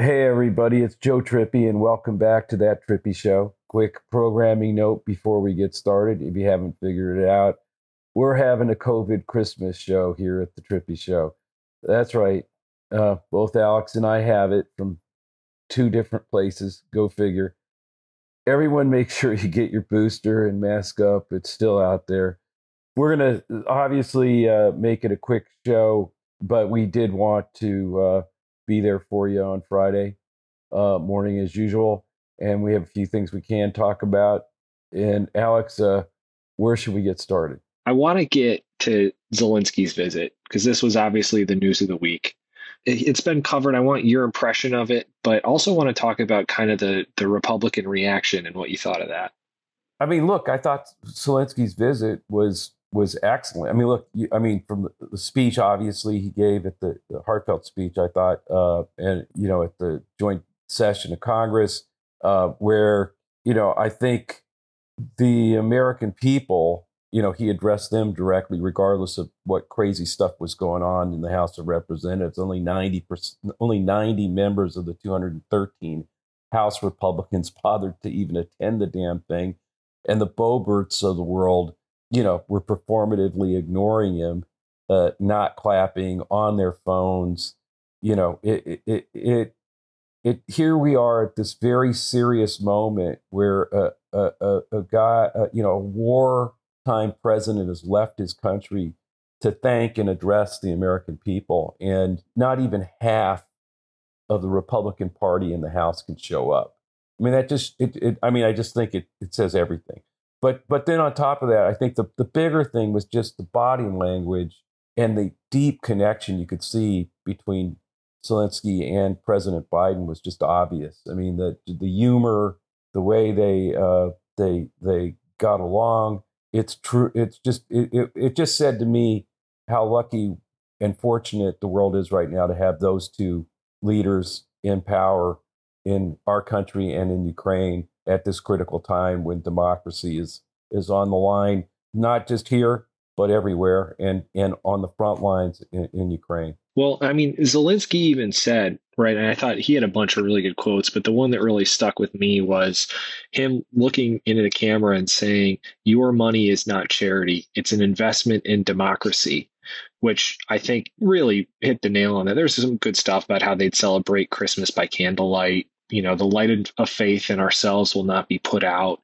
Hey, everybody, it's Joe Trippi, and welcome back to That Trippi Show. Quick programming note before we get started if you haven't figured it out. We're having a COVID Christmas show here at The Trippi Show. That's right. Uh, both Alex and I have it from two different places. Go figure. Everyone, make sure you get your booster and mask up. It's still out there. We're going to obviously uh, make it a quick show, but we did want to. Uh, be there for you on Friday uh, morning as usual. And we have a few things we can talk about. And Alex, uh, where should we get started? I want to get to Zelensky's visit because this was obviously the news of the week. It's been covered. I want your impression of it, but also want to talk about kind of the the Republican reaction and what you thought of that. I mean, look, I thought Zelensky's visit was was excellent. I mean, look, I mean, from the speech, obviously he gave at the, the heartfelt speech, I thought, uh, and you know, at the joint session of Congress, uh, where you know, I think the American people, you know, he addressed them directly, regardless of what crazy stuff was going on in the House of Representatives. Only ninety only ninety members of the two hundred and thirteen House Republicans bothered to even attend the damn thing, and the Boeberts of the world you know, were performatively ignoring him, uh, not clapping on their phones. You know, it, it, it, it, here we are at this very serious moment where a, a, a, a guy, uh, you know, a wartime president has left his country to thank and address the American people, and not even half of the Republican Party in the House can show up. I mean, that just, it, it I mean, I just think it, it says everything. But but then on top of that, I think the, the bigger thing was just the body language and the deep connection you could see between Zelensky and President Biden was just obvious. I mean, the the humor, the way they uh, they they got along. It's true. It's just it, it, it just said to me how lucky and fortunate the world is right now to have those two leaders in power in our country and in Ukraine at this critical time when democracy is is on the line, not just here but everywhere, and and on the front lines in, in Ukraine. Well, I mean, Zelensky even said, right, and I thought he had a bunch of really good quotes, but the one that really stuck with me was him looking into the camera and saying, Your money is not charity, it's an investment in democracy, which I think really hit the nail on it. There's some good stuff about how they'd celebrate Christmas by candlelight you know the light of faith in ourselves will not be put out.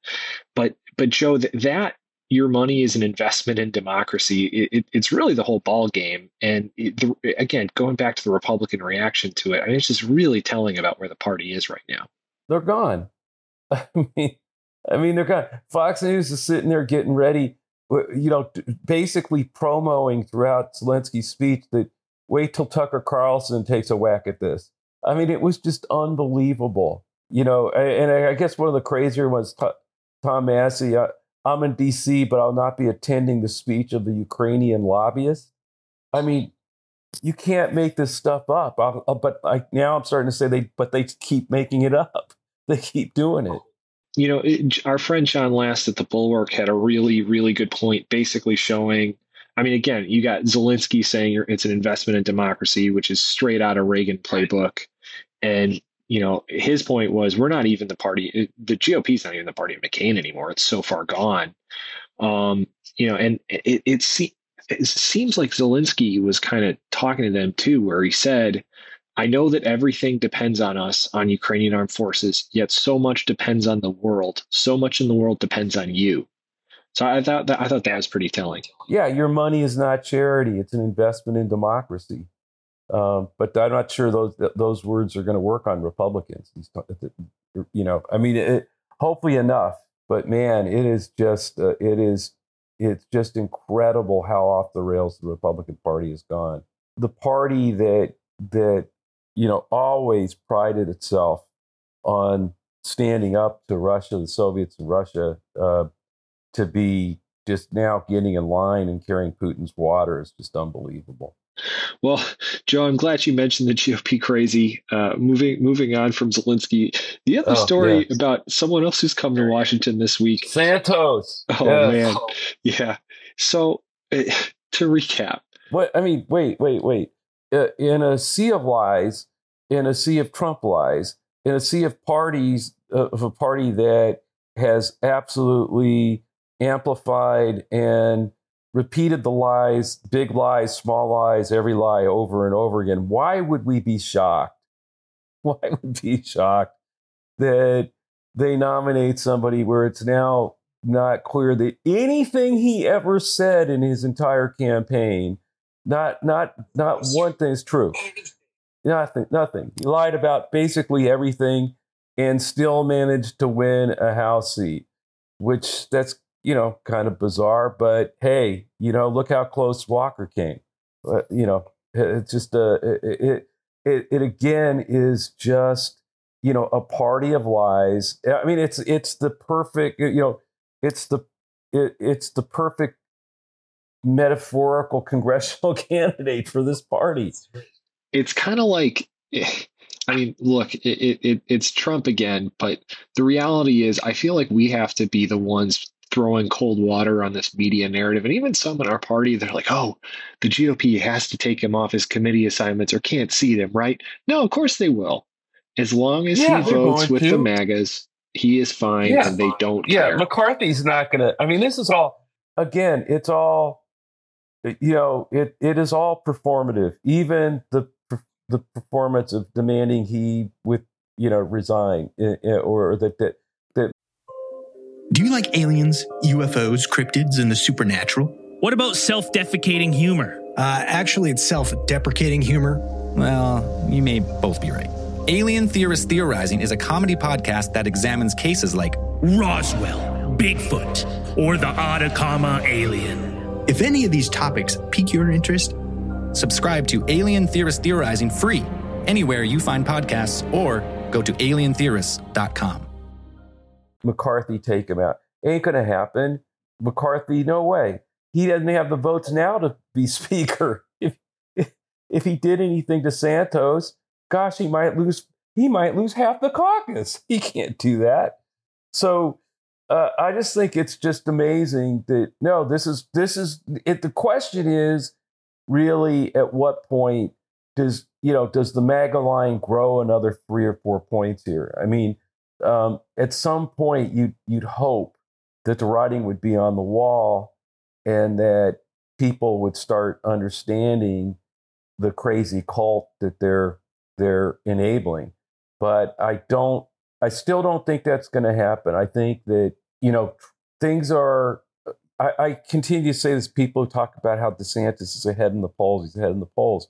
But but joe that, that your money is an investment in democracy it, it, it's really the whole ball game and it, the, again going back to the republican reaction to it I mean, it's just really telling about where the party is right now. They're gone. I mean i mean they're gone. Fox news is sitting there getting ready uh, you know basically promoting throughout zelensky's speech that wait till tucker carlson takes a whack at this I mean, it was just unbelievable. You know, and I guess one of the crazier ones, Tom Massie. Uh, I'm in D.C., but I'll not be attending the speech of the Ukrainian lobbyist. I mean, you can't make this stuff up. I'll, but I, now I'm starting to say they, but they keep making it up. They keep doing it. You know, it, our friend John Last at the Bulwark had a really, really good point, basically showing I mean, again, you got Zelensky saying it's an investment in democracy, which is straight out of Reagan playbook. And you know, his point was we're not even the party. The GOP is not even the party of McCain anymore. It's so far gone. Um, you know, and it, it, it seems like Zelensky was kind of talking to them too, where he said, I know that everything depends on us, on Ukrainian armed forces, yet so much depends on the world. So much in the world depends on you. So I thought that I thought that was pretty telling. Yeah, your money is not charity; it's an investment in democracy. Um, but I'm not sure those those words are going to work on Republicans. You know, I mean, it, hopefully enough. But man, it is just uh, it is it's just incredible how off the rails the Republican Party has gone. The party that that you know always prided itself on standing up to Russia, the Soviets, and Russia uh, to be just now getting in line and carrying Putin's water is just unbelievable. Well, Joe, I'm glad you mentioned the GOP crazy. Uh, moving moving on from Zelensky, the other oh, story yes. about someone else who's come to Washington this week, Santos. Oh yes. man, yeah. So uh, to recap, what I mean, wait, wait, wait. Uh, in a sea of lies, in a sea of Trump lies, in a sea of parties uh, of a party that has absolutely amplified and repeated the lies, big lies, small lies, every lie over and over again. Why would we be shocked? Why would we be shocked that they nominate somebody where it's now not clear that anything he ever said in his entire campaign, not not not one thing is true. Nothing, nothing. He lied about basically everything and still managed to win a House seat, which that's, you know, kind of bizarre. But hey, you know, look how close Walker came. Uh, you know, it's just a, uh, it, it, it again is just, you know, a party of lies. I mean, it's, it's the perfect, you know, it's the, it, it's the perfect metaphorical congressional candidate for this party it's kind of like I mean, look, it, it, it's Trump again, but the reality is, I feel like we have to be the ones throwing cold water on this media narrative. And even some in our party, they're like, oh, the GOP has to take him off his committee assignments or can't see them, right? No, of course they will. As long as yeah, he votes with to. the MAGAs, he is fine yeah. and they don't yeah, care. McCarthy's not going to, I mean, this is all, again, it's all, you know, it, it is all performative. Even the the performance of demanding he with you know resign eh, eh, or that that that. Do you like aliens, UFOs, cryptids, and the supernatural? What about self-defecating humor? Uh, actually, it's self-deprecating humor. Well, you may both be right. Alien Theorist Theorizing is a comedy podcast that examines cases like Roswell, Bigfoot, or the Atacama alien. If any of these topics pique your interest Subscribe to Alien Theorist Theorizing free anywhere you find podcasts or go to alientheorists.com. McCarthy take him out. Ain't going to happen. McCarthy, no way. He doesn't have the votes now to be speaker. If, if, he did anything to Santos, gosh, he might lose. He might lose half the caucus. He can't do that. So uh, I just think it's just amazing that no, this is this is it. The question is, really at what point does you know does the MAGA line grow another three or four points here? I mean, um, at some point you you'd hope that the writing would be on the wall and that people would start understanding the crazy cult that they're they're enabling. But I don't I still don't think that's going to happen. I think that you know things are I, I, continue to say this. People who talk about how DeSantis is ahead in the polls. He's ahead in the polls.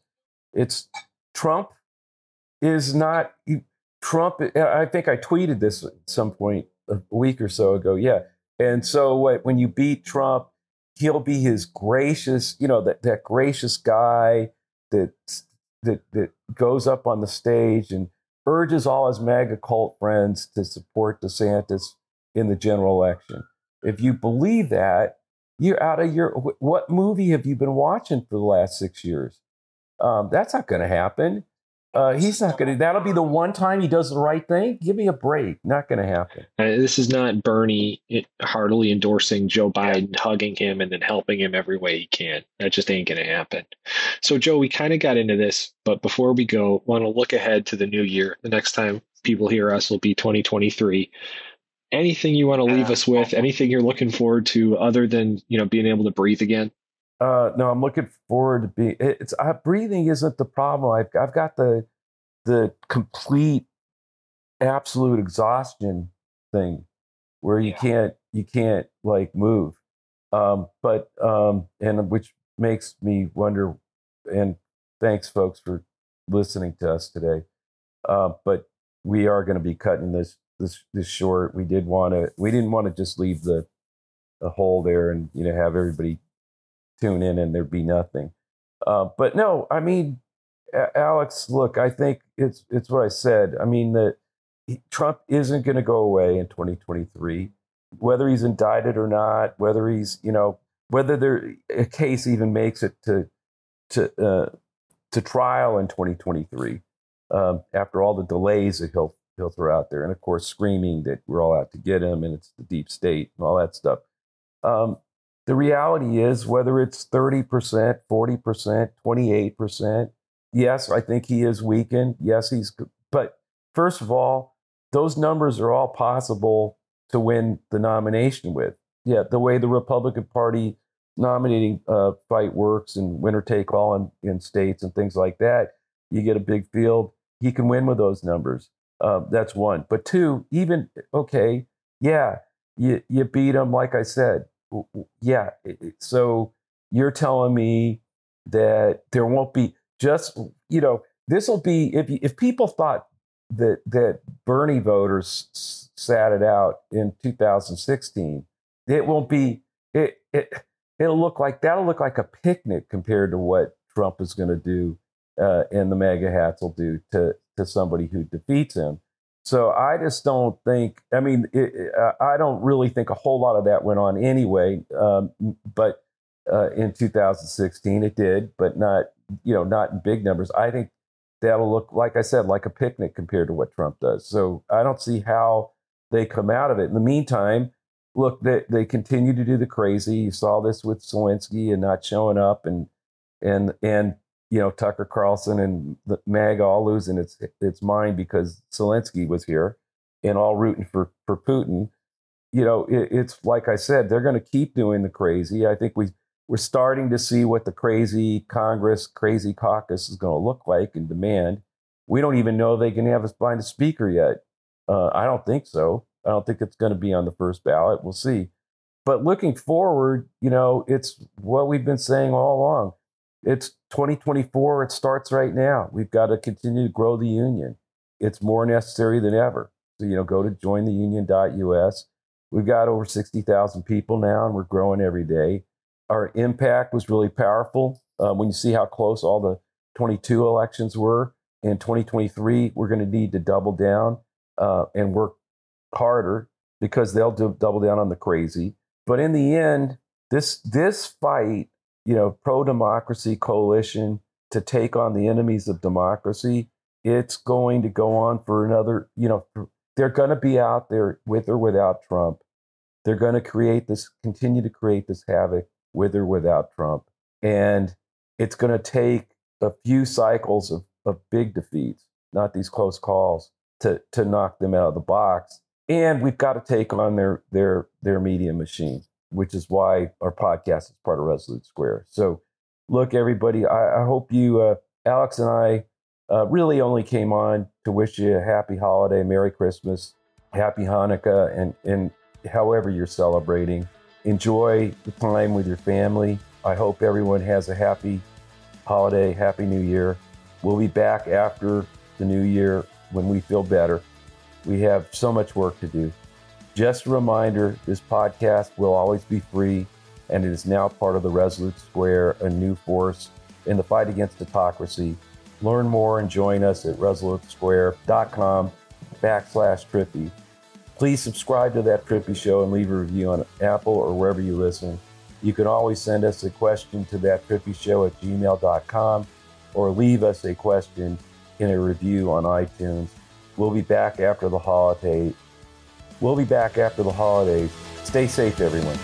It's Trump is not Trump. I think I tweeted this at some point a week or so ago. Yeah, and so what, when you beat Trump, he'll be his gracious, you know, that that gracious guy that that that goes up on the stage and urges all his MAGA cult friends to support DeSantis in the general election. If you believe that, you're out of your. What movie have you been watching for the last six years? Um, that's not going to happen. Uh, he's not going to. That'll be the one time he does the right thing. Give me a break. Not going to happen. Uh, this is not Bernie heartily endorsing Joe Biden, hugging him, and then helping him every way he can. That just ain't going to happen. So, Joe, we kind of got into this, but before we go, want to look ahead to the new year. The next time people hear us will be 2023 anything you want to leave us with? Anything you're looking forward to other than you know being able to breathe again? Uh, no, I'm looking forward to being. It's uh, breathing isn't the problem. I've I've got the the complete absolute exhaustion thing where you yeah. can't you can't like move. Um, but um, and which makes me wonder. And thanks, folks, for listening to us today. Uh, but we are going to be cutting this this this short. We did want to. We didn't want to just leave the the hole there and you know have everybody tune in and there'd be nothing. Uh, but no, I mean, Alex, look, I think it's it's what I said. I mean that Trump isn't going to go away in 2023, whether he's indicted or not, whether he's you know whether there a case even makes it to to uh, to trial in 2023 um, after all the delays that he'll he'll throw out there, and of course screaming that we're all out to get him and it's the deep state and all that stuff. Um, the reality is, whether it's thirty percent, forty percent, twenty eight percent, yes, I think he is weakened. Yes, he's, but first of all, those numbers are all possible to win the nomination with. Yeah, the way the Republican Party nominating uh, fight works and winner take all in, in states and things like that, you get a big field. He can win with those numbers. Uh, that's one. But two, even okay, yeah, you you beat him. Like I said, yeah. So you're telling me that there won't be just you know this will be if if people thought that that Bernie voters sat it out in 2016, it won't be it it it'll look like that'll look like a picnic compared to what Trump is going to do uh, and the MAGA hats will do to to somebody who defeats him. So I just don't think. I mean, it, I don't really think a whole lot of that went on anyway. Um, but uh, in 2016, it did, but not you know not in big numbers. I think that'll look like I said, like a picnic compared to what Trump does. So I don't see how they come out of it. In the meantime, look, they, they continue to do the crazy. You saw this with Zelensky and not showing up, and and and you know Tucker Carlson and the MAG all losing its its mind because Zelensky was here and all rooting for for Putin. You know, it, it's like I said, they're going to keep doing the crazy. I think we we're starting to see what the crazy Congress, crazy caucus is going to look like and demand. We don't even know they can have us find a speaker yet. Uh, I don't think so. I don't think it's going to be on the first ballot. We'll see. But looking forward, you know, it's what we've been saying all along. It's 2024. It starts right now. We've got to continue to grow the union. It's more necessary than ever. So, you know, go to jointheunion.us. We've got over 60,000 people now, and we're growing every day. Our impact was really powerful. Uh, when you see how close all the 22 elections were in 2023, we're going to need to double down uh, and work harder because they'll do, double down on the crazy. But in the end, this this fight, you know, pro democracy coalition to take on the enemies of democracy, it's going to go on for another. You know, they're going to be out there with or without Trump. They're going to create this, continue to create this havoc with or without Trump, and it's going to take a few cycles of, of big defeats, not these close calls, to to knock them out of the box and we've got to take on their their their media machine, which is why our podcast is part of Resolute Square. So, look, everybody, I, I hope you, uh, Alex and I, uh, really only came on to wish you a happy holiday, Merry Christmas, Happy Hanukkah, and and however you're celebrating, enjoy the time with your family. I hope everyone has a happy holiday, happy New Year. We'll be back after the new year when we feel better. We have so much work to do. Just a reminder this podcast will always be free, and it is now part of the Resolute Square, a new force in the fight against autocracy. Learn more and join us at resolutesquare.com backslash trippi. Please subscribe to that Trippi Show and leave a review on Apple or wherever you listen. You can always send us a question to that trippi show at gmail.com or leave us a question in a review on iTunes. We'll be back after the holiday. We'll be back after the holidays. Stay safe, everyone.